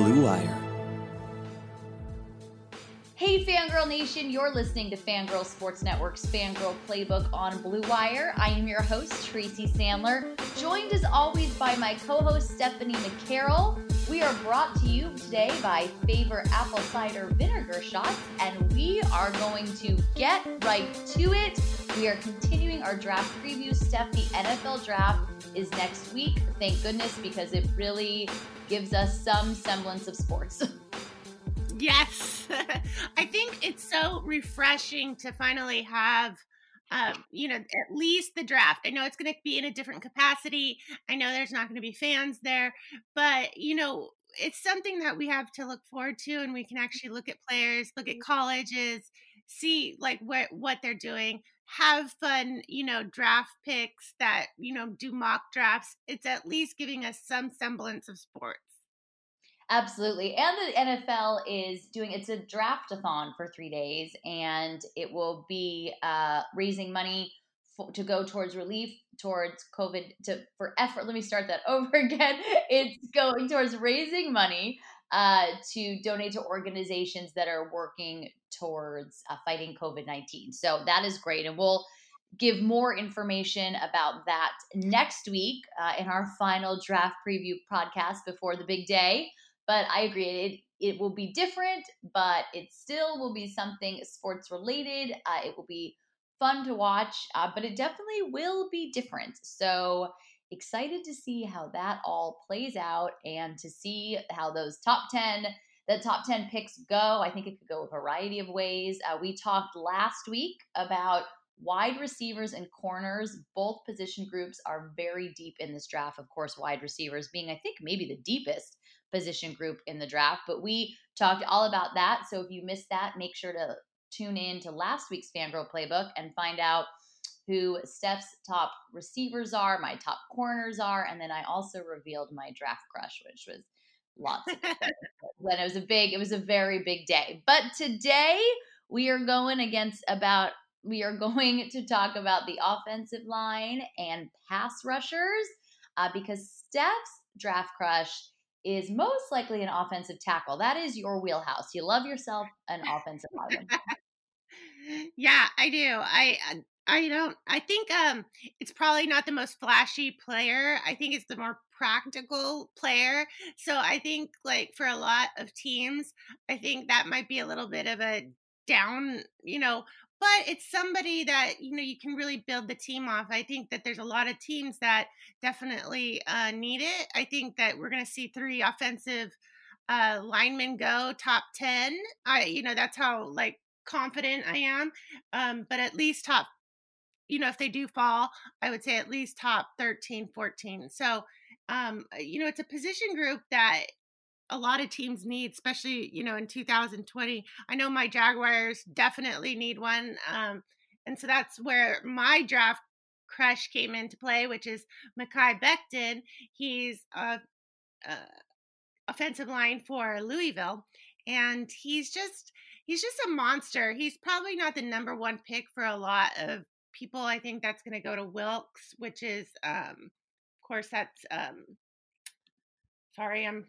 Blue Wire. Hey, Fangirl Nation, you're listening to Fangirl Sports Network's Fangirl Playbook on Blue Wire. I am your host, Tracy Sandler, joined as always by my co host, Stephanie McCarroll. We are brought to you today by Favor Apple Cider Vinegar Shots, and we are going to get right to it. We are continuing our draft preview. Steph, the NFL draft is next week. Thank goodness, because it really gives us some semblance of sports. Yes. I think it's so refreshing to finally have um, you know, at least the draft. I know it's going to be in a different capacity. I know there's not going to be fans there, but you know, it's something that we have to look forward to, and we can actually look at players, look at colleges, see like what what they're doing, have fun, you know, draft picks that you know do mock drafts. It's at least giving us some semblance of sports. Absolutely. And the NFL is doing it's a draftathon for three days, and it will be uh, raising money to go towards relief towards COVID to for effort. Let me start that over again. It's going towards raising money uh, to donate to organizations that are working towards uh, fighting COVID nineteen. So that is great, and we'll give more information about that next week uh, in our final draft preview podcast before the big day. But I agree, it it will be different, but it still will be something sports related. Uh, it will be fun to watch, uh, but it definitely will be different. So excited to see how that all plays out and to see how those top 10 the top 10 picks go i think it could go a variety of ways uh, we talked last week about wide receivers and corners both position groups are very deep in this draft of course wide receivers being i think maybe the deepest position group in the draft. But we talked all about that. So if you missed that, make sure to tune in to last week's Fangirl Playbook and find out who Steph's top receivers are, my top corners are, and then I also revealed my draft crush, which was lots of when it was a big, it was a very big day. But today we are going against about we are going to talk about the offensive line and pass rushers uh, because Steph's draft crush is most likely an offensive tackle. That is your wheelhouse. You love yourself an offensive lineman. yeah, I do. I uh, I don't I think um it's probably not the most flashy player. I think it's the more practical player. So I think like for a lot of teams, I think that might be a little bit of a down, you know, but it's somebody that you know you can really build the team off. I think that there's a lot of teams that definitely uh, need it. I think that we're going to see three offensive uh, linemen go top ten. I you know that's how like confident I am. Um, but at least top, you know, if they do fall, I would say at least top 13, 14. So um, you know, it's a position group that a lot of teams need, especially you know in 2020. I know my Jaguars definitely need one, um, and so that's where my draft crush came into play, which is Mekhi Becton. He's a, a offensive line for Louisville, and he's just he's just a monster. He's probably not the number one pick for a lot of people. I think that's going to go to Wilks, which is, um, of course, that's. Um, sorry, I'm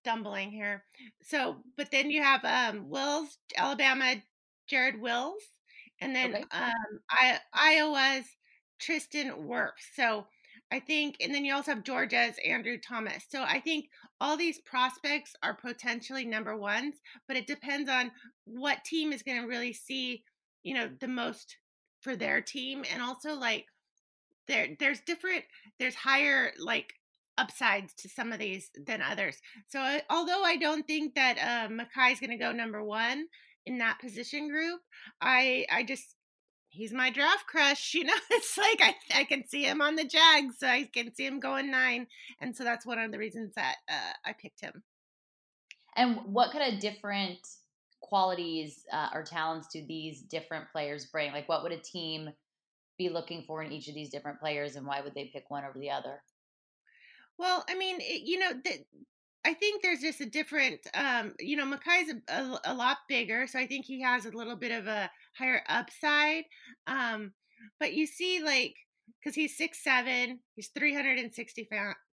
stumbling here. So, but then you have um, Wills, Alabama, Jared Wills, and then okay. um, I, Iowa's Tristan Wirfs. So I think, and then you also have Georgia's Andrew Thomas. So I think all these prospects are potentially number ones, but it depends on what team is going to really see, you know, the most for their team, and also like there, there's different, there's higher like upsides to some of these than others. So uh, although I don't think that uh, Mekhi is going to go number one in that position group, I I just he's my draft crush. You know, it's like I I can see him on the Jags, so I can see him going nine, and so that's one of the reasons that uh, I picked him. And what kind of different qualities uh, or talents do these different players bring? Like, what would a team be looking for in each of these different players, and why would they pick one over the other? Well, I mean, it, you know, the, I think there's just a different, um, you know, Mekhi's a, a, a, lot bigger, so I think he has a little bit of a higher upside. Um, but you see, like, because he's six seven, he's 360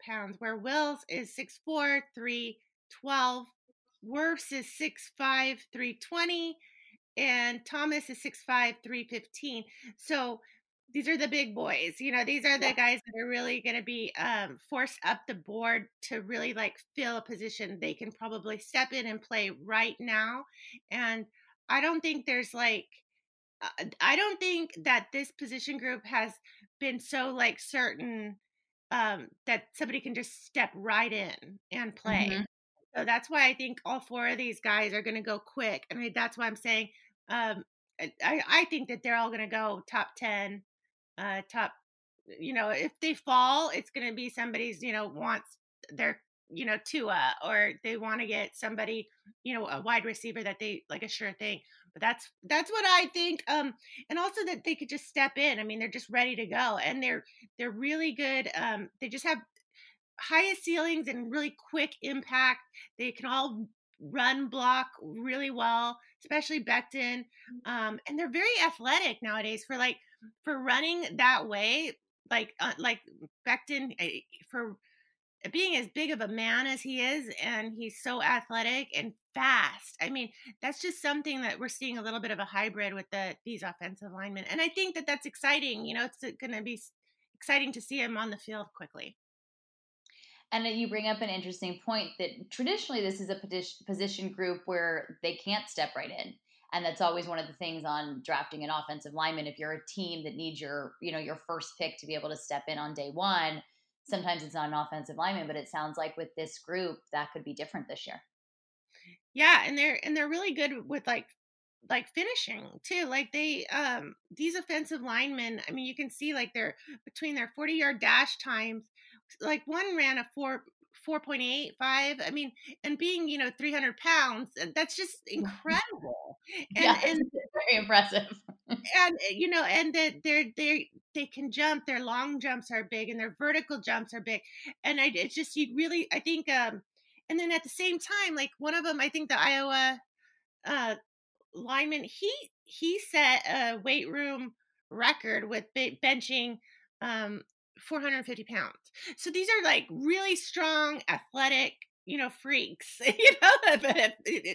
pounds, where Will's is six four three twelve. Wirfs is 6'5, 320, and Thomas is 6'5, 315. So these are the big boys. You know, these are the guys that are really going to be um, forced up the board to really like fill a position they can probably step in and play right now. And I don't think there's like, uh, I don't think that this position group has been so like certain um, that somebody can just step right in and play. Mm-hmm. So that's why I think all four of these guys are going to go quick. I mean, that's why I'm saying um, I, I think that they're all going to go top 10 uh, top, you know, if they fall, it's going to be somebody's, you know, wants their, you know, Tua or they want to get somebody, you know, a wide receiver that they like a sure thing. But that's that's what I think. Um, and also that they could just step in. I mean, they're just ready to go, and they're they're really good. Um, they just have highest ceilings and really quick impact. They can all run block really well, especially Becton. Um, and they're very athletic nowadays for like for running that way, like uh, like Becton eh, for being as big of a man as he is and he's so athletic and fast. I mean, that's just something that we're seeing a little bit of a hybrid with the these offensive linemen. And I think that that's exciting. You know, it's uh, going to be exciting to see him on the field quickly. And you bring up an interesting point that traditionally this is a position group where they can't step right in. And that's always one of the things on drafting an offensive lineman. If you're a team that needs your you know your first pick to be able to step in on day one sometimes it's not an offensive lineman but it sounds like with this group that could be different this year. Yeah and they're and they're really good with like like finishing too. Like they um these offensive linemen i mean you can see like they're between their 40 yard dash times like one ran a four 4.85 i mean and being you know 300 pounds that's just incredible and, yeah, and very impressive. and uh, you know and that they're they they can jump their long jumps are big and their vertical jumps are big and I, it's just you really i think um and then at the same time like one of them i think the iowa uh lineman he he set a weight room record with benching um 450 pounds. So these are like really strong, athletic, you know, freaks, you know, but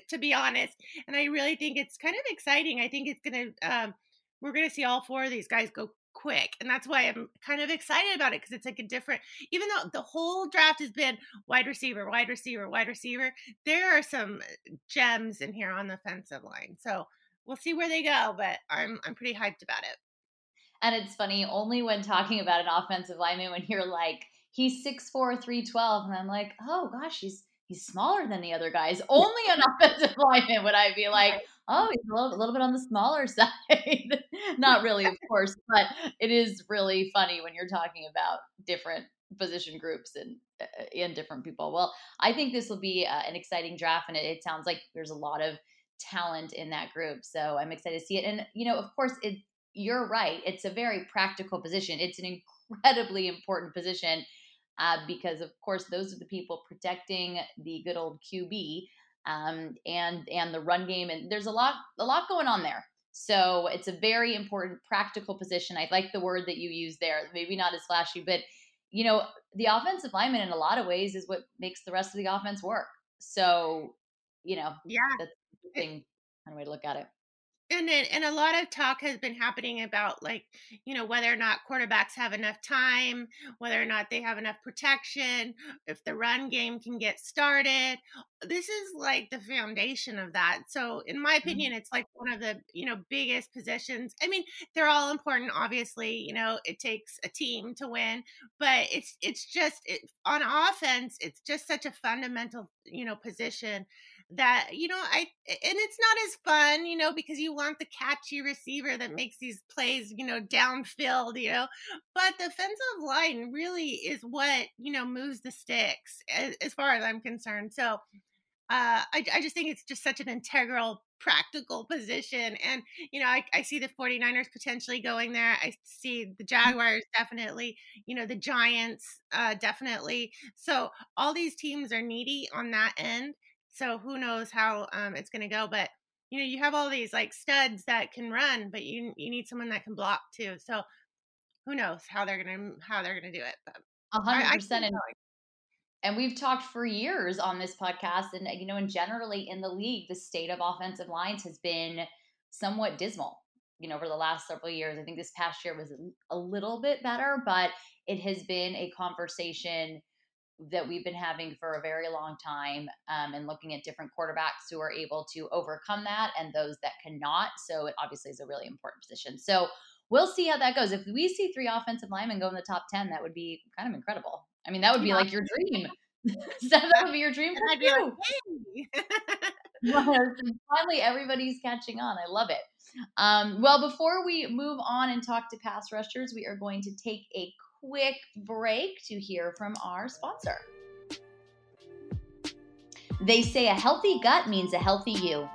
to be honest. And I really think it's kind of exciting. I think it's going to, um, we're going to see all four of these guys go quick. And that's why I'm kind of excited about it because it's like a different, even though the whole draft has been wide receiver, wide receiver, wide receiver, there are some gems in here on the offensive line. So we'll see where they go, but I'm, I'm pretty hyped about it. And it's funny only when talking about an offensive lineman when you're like, he's 6'4, 312. And I'm like, oh gosh, he's he's smaller than the other guys. Only an offensive lineman would I be like, oh, he's a little, a little bit on the smaller side. Not really, of course, but it is really funny when you're talking about different position groups and and different people. Well, I think this will be uh, an exciting draft, and it, it sounds like there's a lot of talent in that group. So I'm excited to see it. And you know, of course, it you're right. It's a very practical position. It's an incredibly important position uh, because, of course, those are the people protecting the good old QB um, and and the run game. And there's a lot a lot going on there. So it's a very important practical position. I like the word that you use there. Maybe not as flashy, but you know, the offensive lineman in a lot of ways is what makes the rest of the offense work. So, you know, yeah, that's the thing, kind of way to look at it and then, and a lot of talk has been happening about like you know whether or not quarterbacks have enough time whether or not they have enough protection if the run game can get started. This is like the foundation of that. So in my mm-hmm. opinion it's like one of the you know biggest positions. I mean they're all important obviously you know it takes a team to win but it's it's just it, on offense it's just such a fundamental you know position that you know i and it's not as fun you know because you want the catchy receiver that makes these plays you know downfield you know but the offensive line really is what you know moves the sticks as, as far as i'm concerned. So uh, I, I just think it's just such an integral practical position and you know I, I see the 49ers potentially going there. I see the mm-hmm. jaguars definitely you know the giants uh, definitely. So all these teams are needy on that end so who knows how um, it's going to go? But you know, you have all these like studs that can run, but you you need someone that can block too. So who knows how they're gonna how they're gonna do it? But a hundred percent. and we've talked for years on this podcast and you know and generally in the league the state of offensive lines has been somewhat dismal you know over the last several years i think this past year was a little bit better but it has been a conversation that we've been having for a very long time um, and looking at different quarterbacks who are able to overcome that and those that cannot so it obviously is a really important position so we'll see how that goes if we see three offensive linemen go in the top 10 that would be kind of incredible I mean, that would be like your dream. that would be your dream for you. Like, hey. finally, everybody's catching on. I love it. Um, well, before we move on and talk to pass rushers, we are going to take a quick break to hear from our sponsor. They say a healthy gut means a healthy you.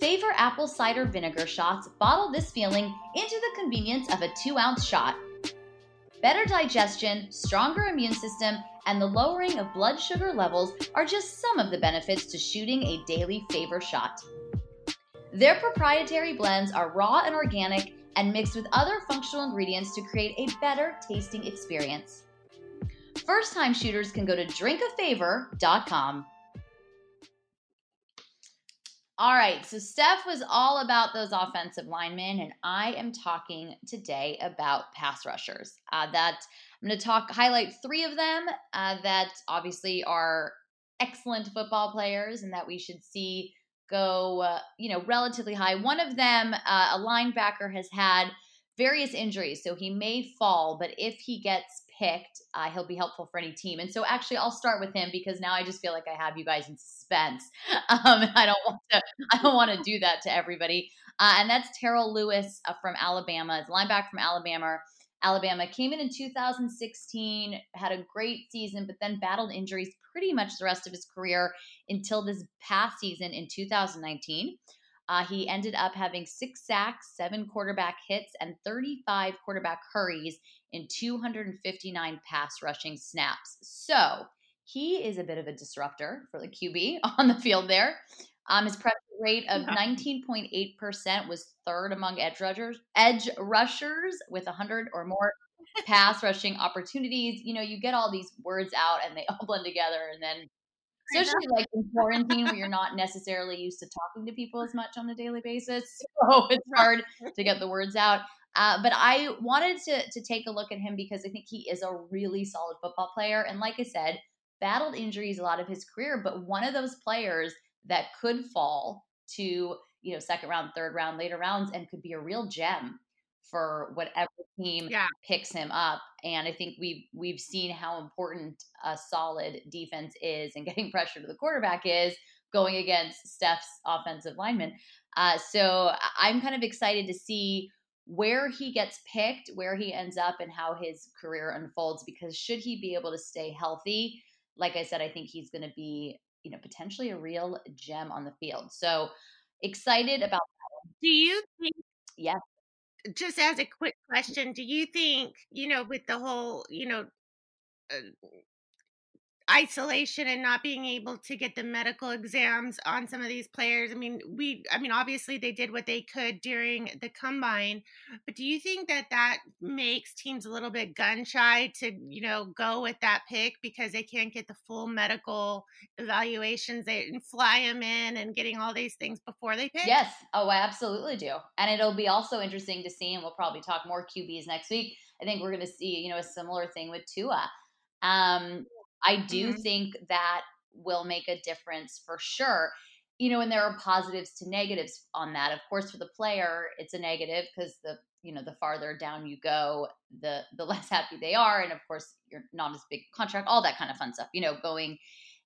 Favor apple cider vinegar shots bottle this feeling into the convenience of a two ounce shot better digestion, stronger immune system, and the lowering of blood sugar levels are just some of the benefits to shooting a daily favor shot. Their proprietary blends are raw and organic and mixed with other functional ingredients to create a better tasting experience. First time shooters can go to drinkafavor.com all right, so Steph was all about those offensive linemen, and I am talking today about pass rushers. Uh, that I'm going to talk highlight three of them uh, that obviously are excellent football players, and that we should see go, uh, you know, relatively high. One of them, uh, a linebacker, has had various injuries, so he may fall, but if he gets picked, uh, he'll be helpful for any team. And so, actually, I'll start with him because now I just feel like I have you guys in suspense. Um, I don't want to. I don't want to do that to everybody. Uh, and that's Terrell Lewis uh, from Alabama. It's linebacker from Alabama. Alabama came in in 2016, had a great season, but then battled injuries pretty much the rest of his career until this past season in 2019. Uh, he ended up having six sacks, seven quarterback hits, and 35 quarterback hurries in 259 pass rushing snaps. So he is a bit of a disruptor for the QB on the field there. Um, his pressure rate of 19.8% was third among edge rushers, edge rushers with 100 or more pass rushing opportunities. You know, you get all these words out and they all blend together, and then especially like in quarantine where you're not necessarily used to talking to people as much on a daily basis, so it's hard to get the words out. Uh, but I wanted to to take a look at him because I think he is a really solid football player, and like I said, battled injuries a lot of his career, but one of those players that could fall to you know second round, third round, later rounds, and could be a real gem for whatever team yeah. picks him up. And I think we've we've seen how important a solid defense is and getting pressure to the quarterback is going against Steph's offensive lineman. Uh, so I'm kind of excited to see where he gets picked, where he ends up, and how his career unfolds. Because should he be able to stay healthy, like I said, I think he's going to be, you know, potentially a real gem on the field. So excited about that. Do you think? Yes. Just as a quick question, do you think, you know, with the whole, you know, uh, isolation and not being able to get the medical exams on some of these players. I mean, we I mean obviously they did what they could during the combine, but do you think that that makes teams a little bit gun shy to, you know, go with that pick because they can't get the full medical evaluations they and fly them in and getting all these things before they pick? Yes. Oh, I absolutely do. And it'll be also interesting to see and we'll probably talk more QBs next week. I think we're going to see, you know, a similar thing with Tua. Um, I do mm-hmm. think that will make a difference for sure. You know, and there are positives to negatives on that. Of course, for the player, it's a negative because the you know the farther down you go, the the less happy they are, and of course, you're not as big contract, all that kind of fun stuff. You know, going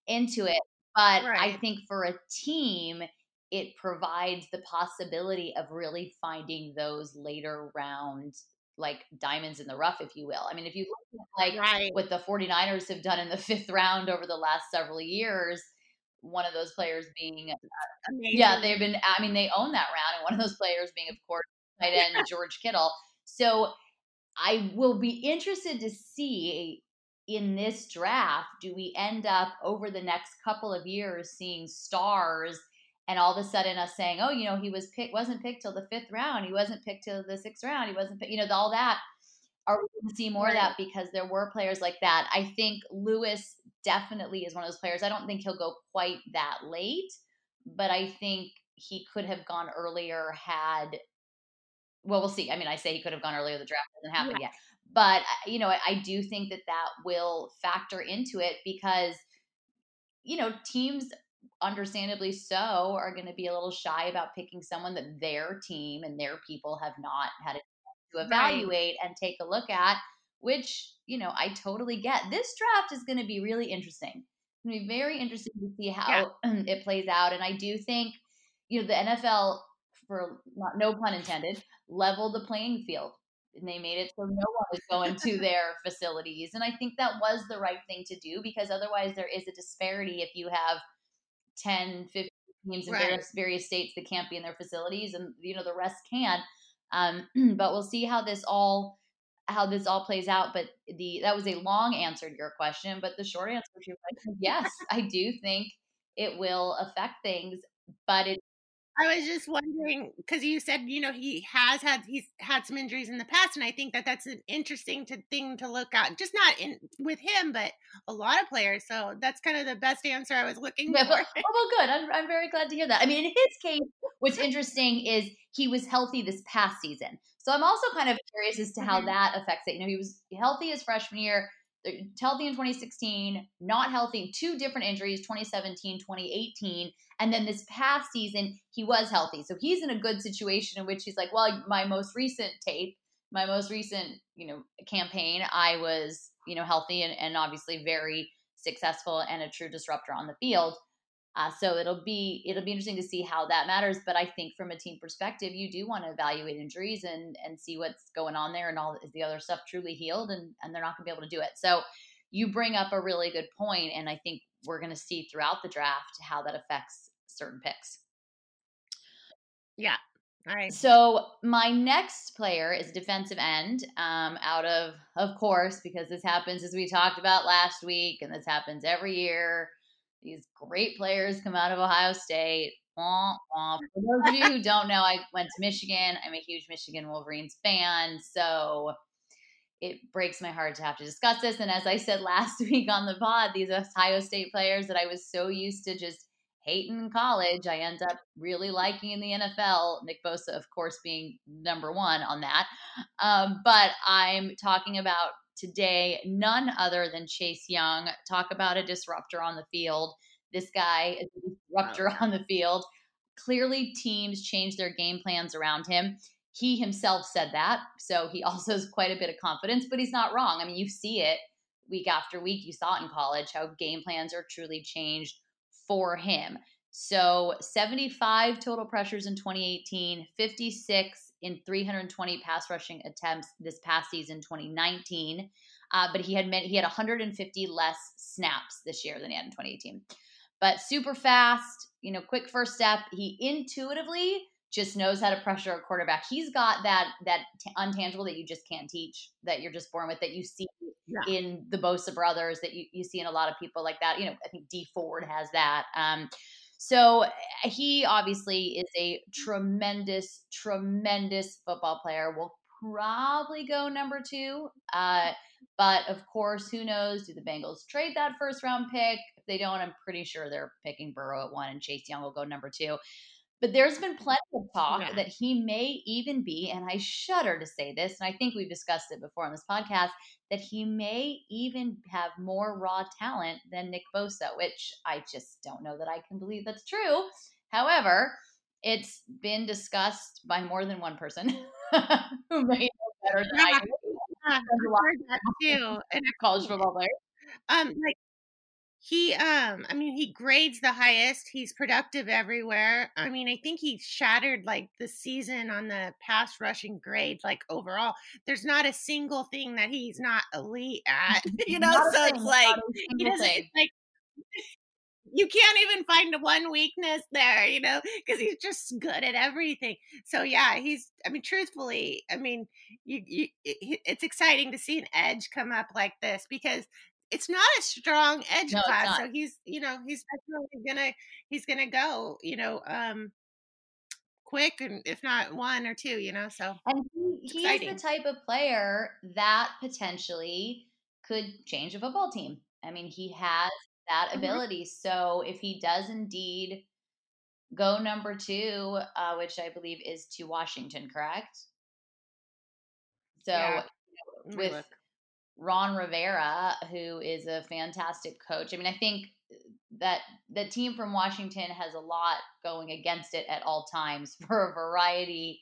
into it. But right. I think for a team, it provides the possibility of really finding those later round like diamonds in the rough, if you will. I mean, if you look at like right. what the 49ers have done in the fifth round over the last several years, one of those players being, uh, Amazing. yeah, they've been, I mean, they own that round. And one of those players being, of course, tight end George Kittle. So I will be interested to see in this draft, do we end up over the next couple of years seeing stars and all of a sudden us saying, oh, you know, he was picked, wasn't picked till the fifth round, he wasn't picked till the sixth round, he wasn't, picked, you know, all that. Are we going to see more right. of that because there were players like that? I think Lewis definitely is one of those players. I don't think he'll go quite that late, but I think he could have gone earlier had well, we'll see. I mean, I say he could have gone earlier. The draft hasn't happened yeah. yet, but uh, you know, I, I do think that that will factor into it because you know teams understandably so are going to be a little shy about picking someone that their team and their people have not had a to evaluate right. and take a look at which you know i totally get this draft is going to be really interesting it's going to be very interesting to see how yeah. it plays out and i do think you know the nfl for not, no pun intended leveled the playing field and they made it so no one was going to their facilities and i think that was the right thing to do because otherwise there is a disparity if you have 10 15 teams in right. various, various states that can't be in their facilities and you know the rest can um, but we'll see how this all how this all plays out but the that was a long answer to your question but the short answer to your question yes i do think it will affect things but it I was just wondering because you said you know he has had he's had some injuries in the past, and I think that that's an interesting to, thing to look at. Just not in with him, but a lot of players. So that's kind of the best answer I was looking yeah, for. Well, oh, well, good. I'm I'm very glad to hear that. I mean, in his case, what's interesting is he was healthy this past season. So I'm also kind of curious as to how mm-hmm. that affects it. You know, he was healthy his freshman year Uh, healthy in 2016, not healthy, two different injuries, 2017, 2018. And then this past season, he was healthy. So he's in a good situation in which he's like, well, my most recent tape, my most recent, you know, campaign, I was, you know, healthy and, and obviously very successful and a true disruptor on the field. Uh, so it'll be it'll be interesting to see how that matters. But I think from a team perspective, you do want to evaluate injuries and and see what's going on there and all is the other stuff truly healed and and they're not going to be able to do it. So you bring up a really good point, and I think we're going to see throughout the draft how that affects certain picks. Yeah. All right. So my next player is a defensive end. Um, out of of course because this happens as we talked about last week, and this happens every year these great players come out of Ohio State. Wah, wah. For those of you who don't know, I went to Michigan. I'm a huge Michigan Wolverines fan. So it breaks my heart to have to discuss this. And as I said last week on the pod, these Ohio State players that I was so used to just hating in college, I end up really liking in the NFL. Nick Bosa, of course, being number one on that. Um, but I'm talking about today none other than Chase Young. Talk about a disruptor on the field. This guy is a disruptor on the field. Clearly, teams change their game plans around him. He himself said that. So he also has quite a bit of confidence, but he's not wrong. I mean, you see it week after week. You saw it in college how game plans are truly changed for him. So 75 total pressures in 2018, 56 in 320 pass rushing attempts this past season, 2019. Uh, but he had he had 150 less snaps this year than he had in 2018. But super fast, you know, quick first step. He intuitively just knows how to pressure a quarterback. He's got that that t- untangible that you just can't teach, that you're just born with, that you see yeah. in the Bosa brothers, that you, you see in a lot of people like that. You know, I think Dee Ford has that. Um, so eh, he obviously is a tremendous, tremendous football player. Will probably go number two. Uh, but of course, who knows? Do the Bengals trade that first round pick? If they don't, I'm pretty sure they're picking Burrow at one and Chase Young will go number two. But there's been plenty of talk yeah. that he may even be, and I shudder to say this, and I think we've discussed it before on this podcast, that he may even have more raw talent than Nick Bosa, which I just don't know that I can believe that's true. However, it's been discussed by more than one person who may know better than yeah, I do. Yeah, I've heard that too. And college football player. Um, like he, um, I mean, he grades the highest. He's productive everywhere. I mean, I think he shattered like the season on the pass rushing grade, like overall. There's not a single thing that he's not elite at, you know. so it's like he doesn't like you can't even find one weakness there, you know, because he's just good at everything. So yeah, he's. I mean, truthfully, I mean, you, you, it's exciting to see an edge come up like this because it's not a strong edge no, class. So he's, you know, he's definitely gonna he's gonna go, you know, um quick and if not one or two, you know. So and he, he is the type of player that potentially could change a football team. I mean, he has that Mhm. ability. So if he does indeed go number two, uh, which I believe is to Washington, correct? So Yeah. With. Ron Rivera, who is a fantastic coach. I mean, I think that the team from Washington has a lot going against it at all times for a variety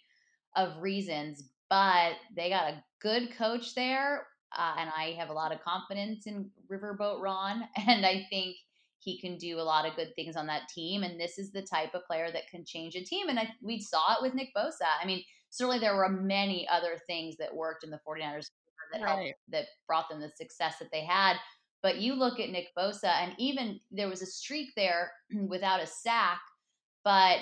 of reasons, but they got a good coach there. Uh, and I have a lot of confidence in Riverboat Ron. And I think he can do a lot of good things on that team. And this is the type of player that can change a team. And I, we saw it with Nick Bosa. I mean, certainly there were many other things that worked in the 49ers that helped that brought them the success that they had. But you look at Nick Bosa, and even there was a streak there without a sack, but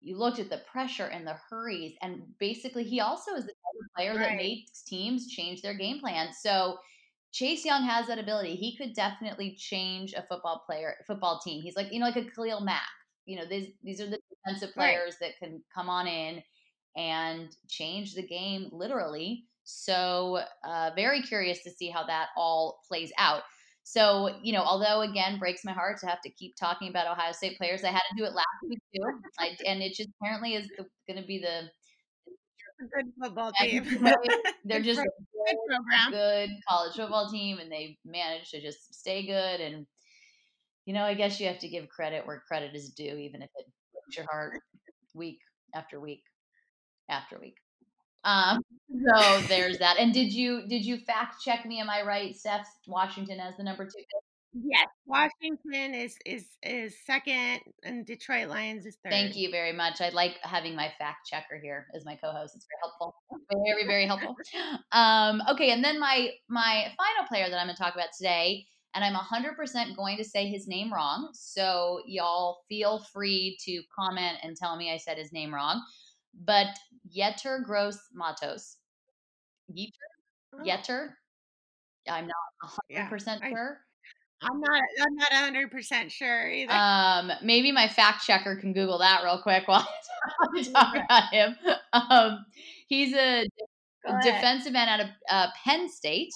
you looked at the pressure and the hurries, and basically he also is the type of player that makes teams change their game plan. So Chase Young has that ability. He could definitely change a football player, football team. He's like, you know, like a Khalil Mack. You know, these these are the defensive Right. players that can come on in and change the game literally. So, uh, very curious to see how that all plays out. So, you know, although again breaks my heart to have to keep talking about Ohio State players, I had to do it last week too, I, and it just apparently is going to be the good football team. they're just good good college football team, and they managed to just stay good. And you know, I guess you have to give credit where credit is due, even if it breaks your heart week after week after week. Um, so there's that. And did you did you fact check me? Am I right? Steph Washington as the number two. Yes, Washington is is is second, and Detroit Lions is third. Thank you very much. I like having my fact checker here as my co-host. It's very helpful. Very, very helpful. Um, okay, and then my my final player that I'm going to talk about today, and I'm 100% going to say his name wrong. So y'all feel free to comment and tell me I said his name wrong. But Yeter Gross Matos. Yeter? Oh, Yeter? I'm not 100% Yeah, sure. I'm not. I'm not hundred percent sure either. Um, maybe my fact checker can Google that real quick while I talk about him. Um, he's a defensive end out of uh, Penn State.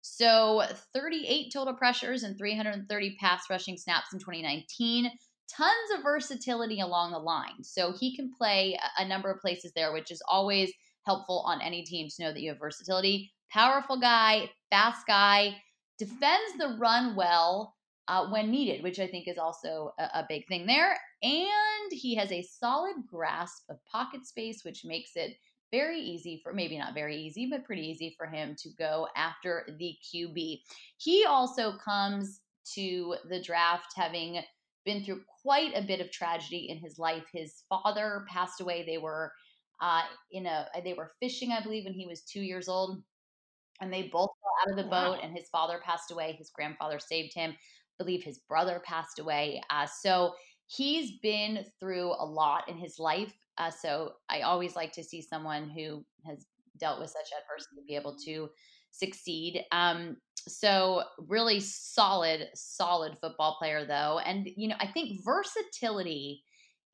So 38 total pressures and 330 pass rushing snaps in 2019. Tons of versatility along the line. So he can play a- number of places there, which is always helpful on any team to know that you have versatility. Powerful guy, fast guy, defends the run well uh, when needed, which I think is also a, a big thing there. And he has a solid grasp of pocket space, which makes it very easy for maybe not very easy, but pretty easy for him to go after the QB. He also comes to the draft having been through quite a bit of tragedy in his life. His father passed away. They were uh, in a they were fishing, I believe, when he was two years old, and they both fell out of the Wow. boat. And his father passed away. His grandfather saved him. I believe his brother passed away. Uh, so he's been through a lot in his life. Uh, so I always like to see someone who has dealt with such adversity be able to succeed. Um, so really solid, solid football player though, and you know I think versatility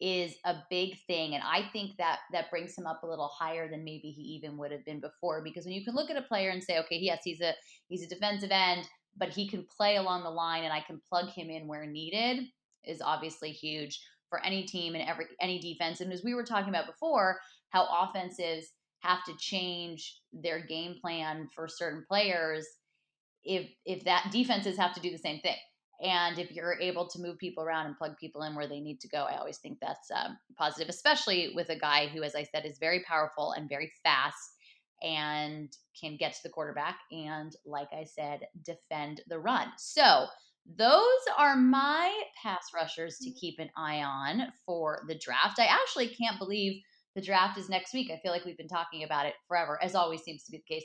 is a big thing, and I think that that brings him up a little higher than maybe he even would have been before. Because when you can look at a player and say, okay, yes, he's a he's a defensive end, but he can play along the line, and I can plug him in where needed, is obviously huge for any team and every any defense. And as we were talking about before, how offenses have to change their game plan for certain players if if that defenses have to do the same thing. And if you're able to move people around and plug people in where they need to go, I always think that's um, positive, especially with a guy who, as I said, is very powerful and very fast and can get to the quarterback and, like I said, defend the run. So those are my pass rushers to keep an eye on for the draft. I actually can't believe the draft is next week. I feel like we've been talking about it forever, as always seems to be the case.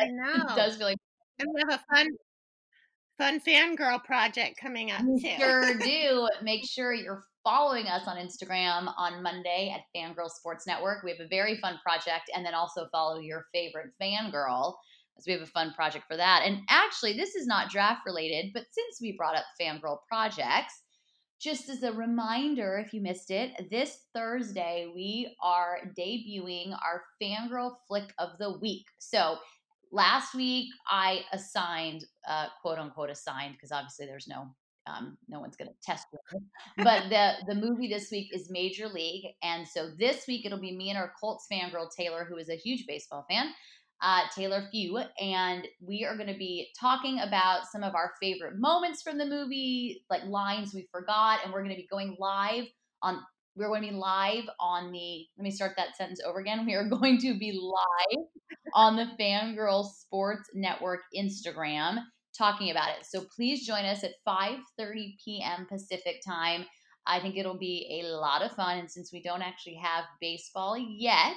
I know. It does feel like And we have a fun, fun fangirl project coming up too. sure do. Make sure you're following us on Instagram on Monday at Fangirl Sports Network. We have a very fun project, and then also follow your favorite fangirl as we have a fun project for that. And actually, this is not draft related, but since we brought up fangirl projects, just as a reminder, if you missed it, this Thursday we are debuting our fangirl flick of the week. So last week I assigned, uh, quote unquote, assigned because obviously there's no um, no one's going to test. But the the movie this week is Major League, and so this week it'll be me and our Colts fangirl Taylor, who is a huge baseball fan, uh, Taylor Few, and we are going to be talking about some of our favorite moments from the movie, like lines we forgot, and we're going to be going live on. We're going to be live on the. Let me start that sentence over again. We are going to be live on the Fangirl Sports Network Instagram talking about it. So please join us at 5:30 p.m. Pacific time. I think it'll be a lot of fun and since we don't actually have baseball yet,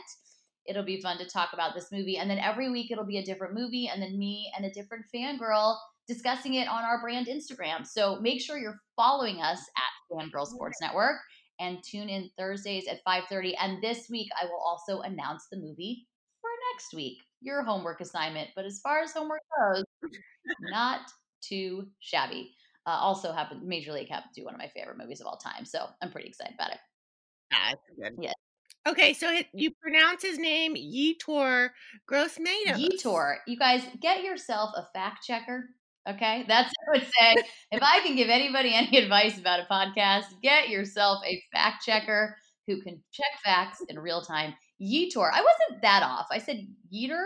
it'll be fun to talk about this movie and then every week it'll be a different movie and then me and a different fangirl discussing it on our brand Instagram. So make sure you're following us at Fangirl Sports Network and tune in Thursdays at 5:30 and this week I will also announce the movie for next week. Your homework assignment, but as far as homework goes, not too shabby. Uh, also happened Major League happened to be one of my favorite movies of all time, so I'm pretty excited about it. That's good. Yeah. Okay, so it, you pronounce his name Yetur Grossmatos. Yetur. You guys get yourself a fact checker. Okay, that's what I would say. if I can give anybody any advice about a podcast, get yourself a fact checker who can check facts in real time. Yetur. I wasn't that off. I said Yetur.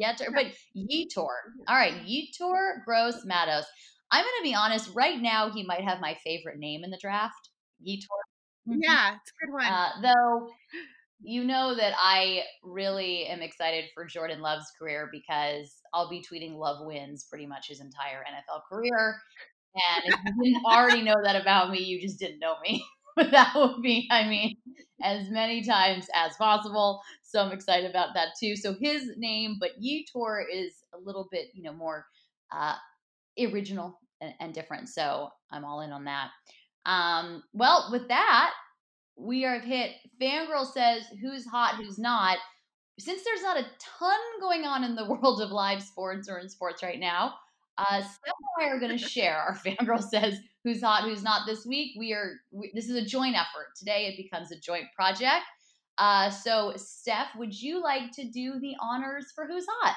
Yetur, but Yetur. All right, Yetur Gross Matos. I'm going to be honest. Right now, he might have my favorite name in the draft. Yetur. Mm-hmm. Yeah, it's a good one. Uh, though, you know that I really am excited for Jordan Love's career because I'll be tweeting Love wins pretty much his entire NFL career. And if you didn't already know that about me, you just didn't know me. but that would be, I mean, as many times as possible. So I'm excited about that too. So his name, but Yetur is a little bit, you know, more uh, original and, and different. So I'm all in on that. Um, well, with that, we are hit. Fangirl says who's hot, who's not. Since there's not a ton going on in the world of live sports or in sports right now, uh, Steph and I are going to share. Our fangirl says who's hot, who's not this week. We are. We, this is a joint effort. Today it becomes a joint project. Uh, so, Steph, would you like to do the honors for who's hot?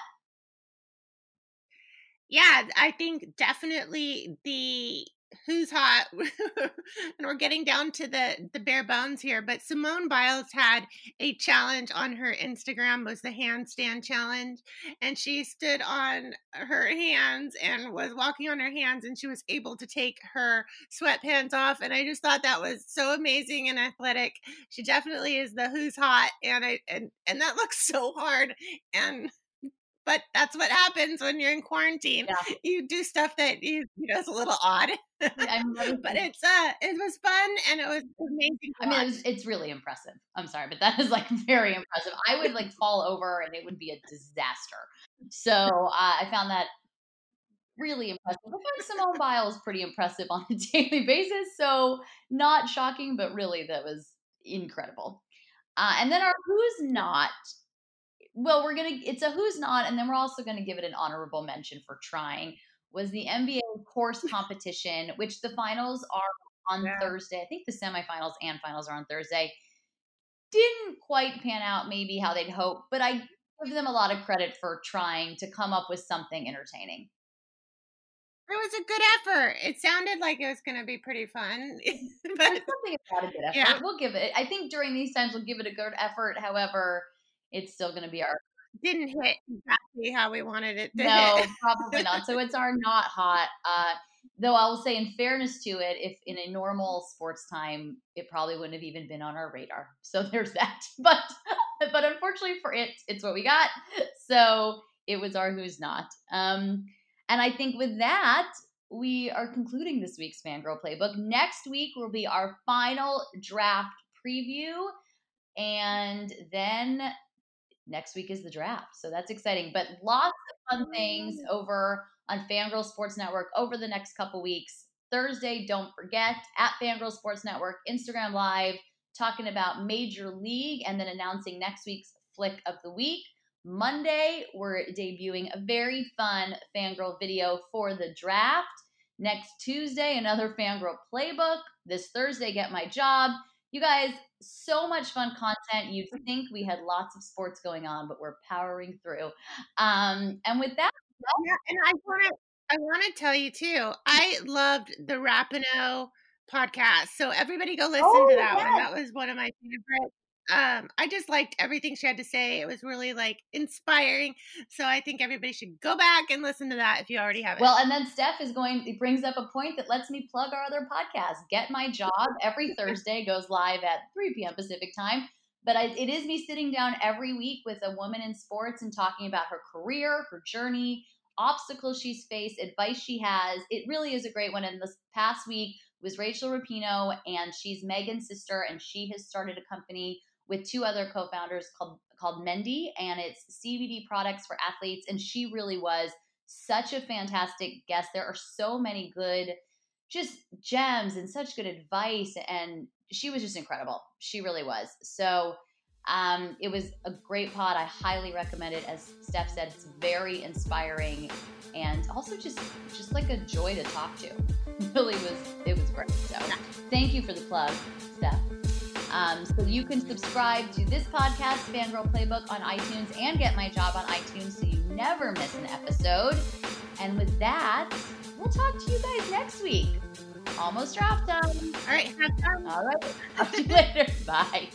Yeah, I think definitely the who's hot? And we're getting down to the the bare bones here but simone biles had a challenge on her instagram was the handstand challenge and she stood on her hands and was walking on her hands and she was able to take her sweatpants off and i just thought that was so amazing and athletic. She definitely is the who's hot and i and and that looks so hard and but that's what happens when you're in quarantine. Yeah. You do stuff that you, you know is a little odd, but it's uh it was fun and it was amazing. I mean, it was, it's really impressive. I'm sorry, but that is like very impressive. I would like fall over and it would be a disaster. So uh, I found that really impressive. I find Simone Biles pretty impressive on a daily basis, so not shocking, but really that was incredible. Uh, and then our who's not well, we're gonna it's a who's not, and then we're also gonna give it an honorable mention for trying. Was the NBA HORSE competition, which the finals are on yeah. Thursday. I think the semifinals and finals are on Thursday. Didn't quite pan out maybe how they'd hoped, but I give them a lot of credit for trying to come up with something entertaining. It was a good effort. It sounded like it was going to be pretty fun. but something about a good effort. Yeah. We'll give it. I think during these times we'll give it a good effort. However, it's still going to be our didn't hit exactly how we wanted it to no hit. probably not. So it's our not hot uh, though i will say in fairness to it if in a normal sports time it probably wouldn't have even been on our radar. So there's that. But but unfortunately for it it's what we got. So it was our who's not. Um and i think with that we are concluding this week's fangirl playbook. Next week will be our final draft preview. And then next week is the draft. So that's exciting. But lots of fun things over on Fangirl Sports Network over the next couple weeks. Thursday, don't forget, at Fangirl Sports Network, Instagram Live, talking about Major League and then announcing next week's flick of the week. Monday, we're debuting a very fun Fangirl video for the draft. Next Tuesday, another Fangirl playbook. This Thursday, Get My Job. You guys, so much fun content. You'd think we had lots of sports going on, but we're powering through. Um, and with that, yeah, and I want to I want to tell you too. I loved the Rapinoe podcast, so everybody go listen oh, to that yes. one. That was one of my favorites um i just liked everything she had to say it was really like inspiring so i think everybody should go back and listen to that if you already have it. Well and then steph is going it brings up a point that lets me plug our other podcast get my job. Every thursday goes live at 3 p.m pacific time but I, it is me sitting down every week with a woman in sports and talking about her career her journey obstacles she's faced advice she has. It really is a great one and this past week was Rachael Rapinoe, and she's Megan's sister, and she has started a company with two other co-founders called called Mendi, and it's CBD products for athletes. And she really was such a fantastic guest. There are so many good, just gems and such good advice, and she was just incredible. She really was. So. Um, it was a great pod. I highly recommend it. As Steph said, it's very inspiring and also just just like a joy to talk to. really was it was great. So thank you for the plug, Steph. Um, so you can subscribe to this podcast, Fangirl Playbook, on iTunes and get my job on iTunes so you never miss an episode. And with that, we'll talk to you guys next week. Almost draft time. All right, have fun. All right. Talk to you later. Bye.